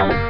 Bye.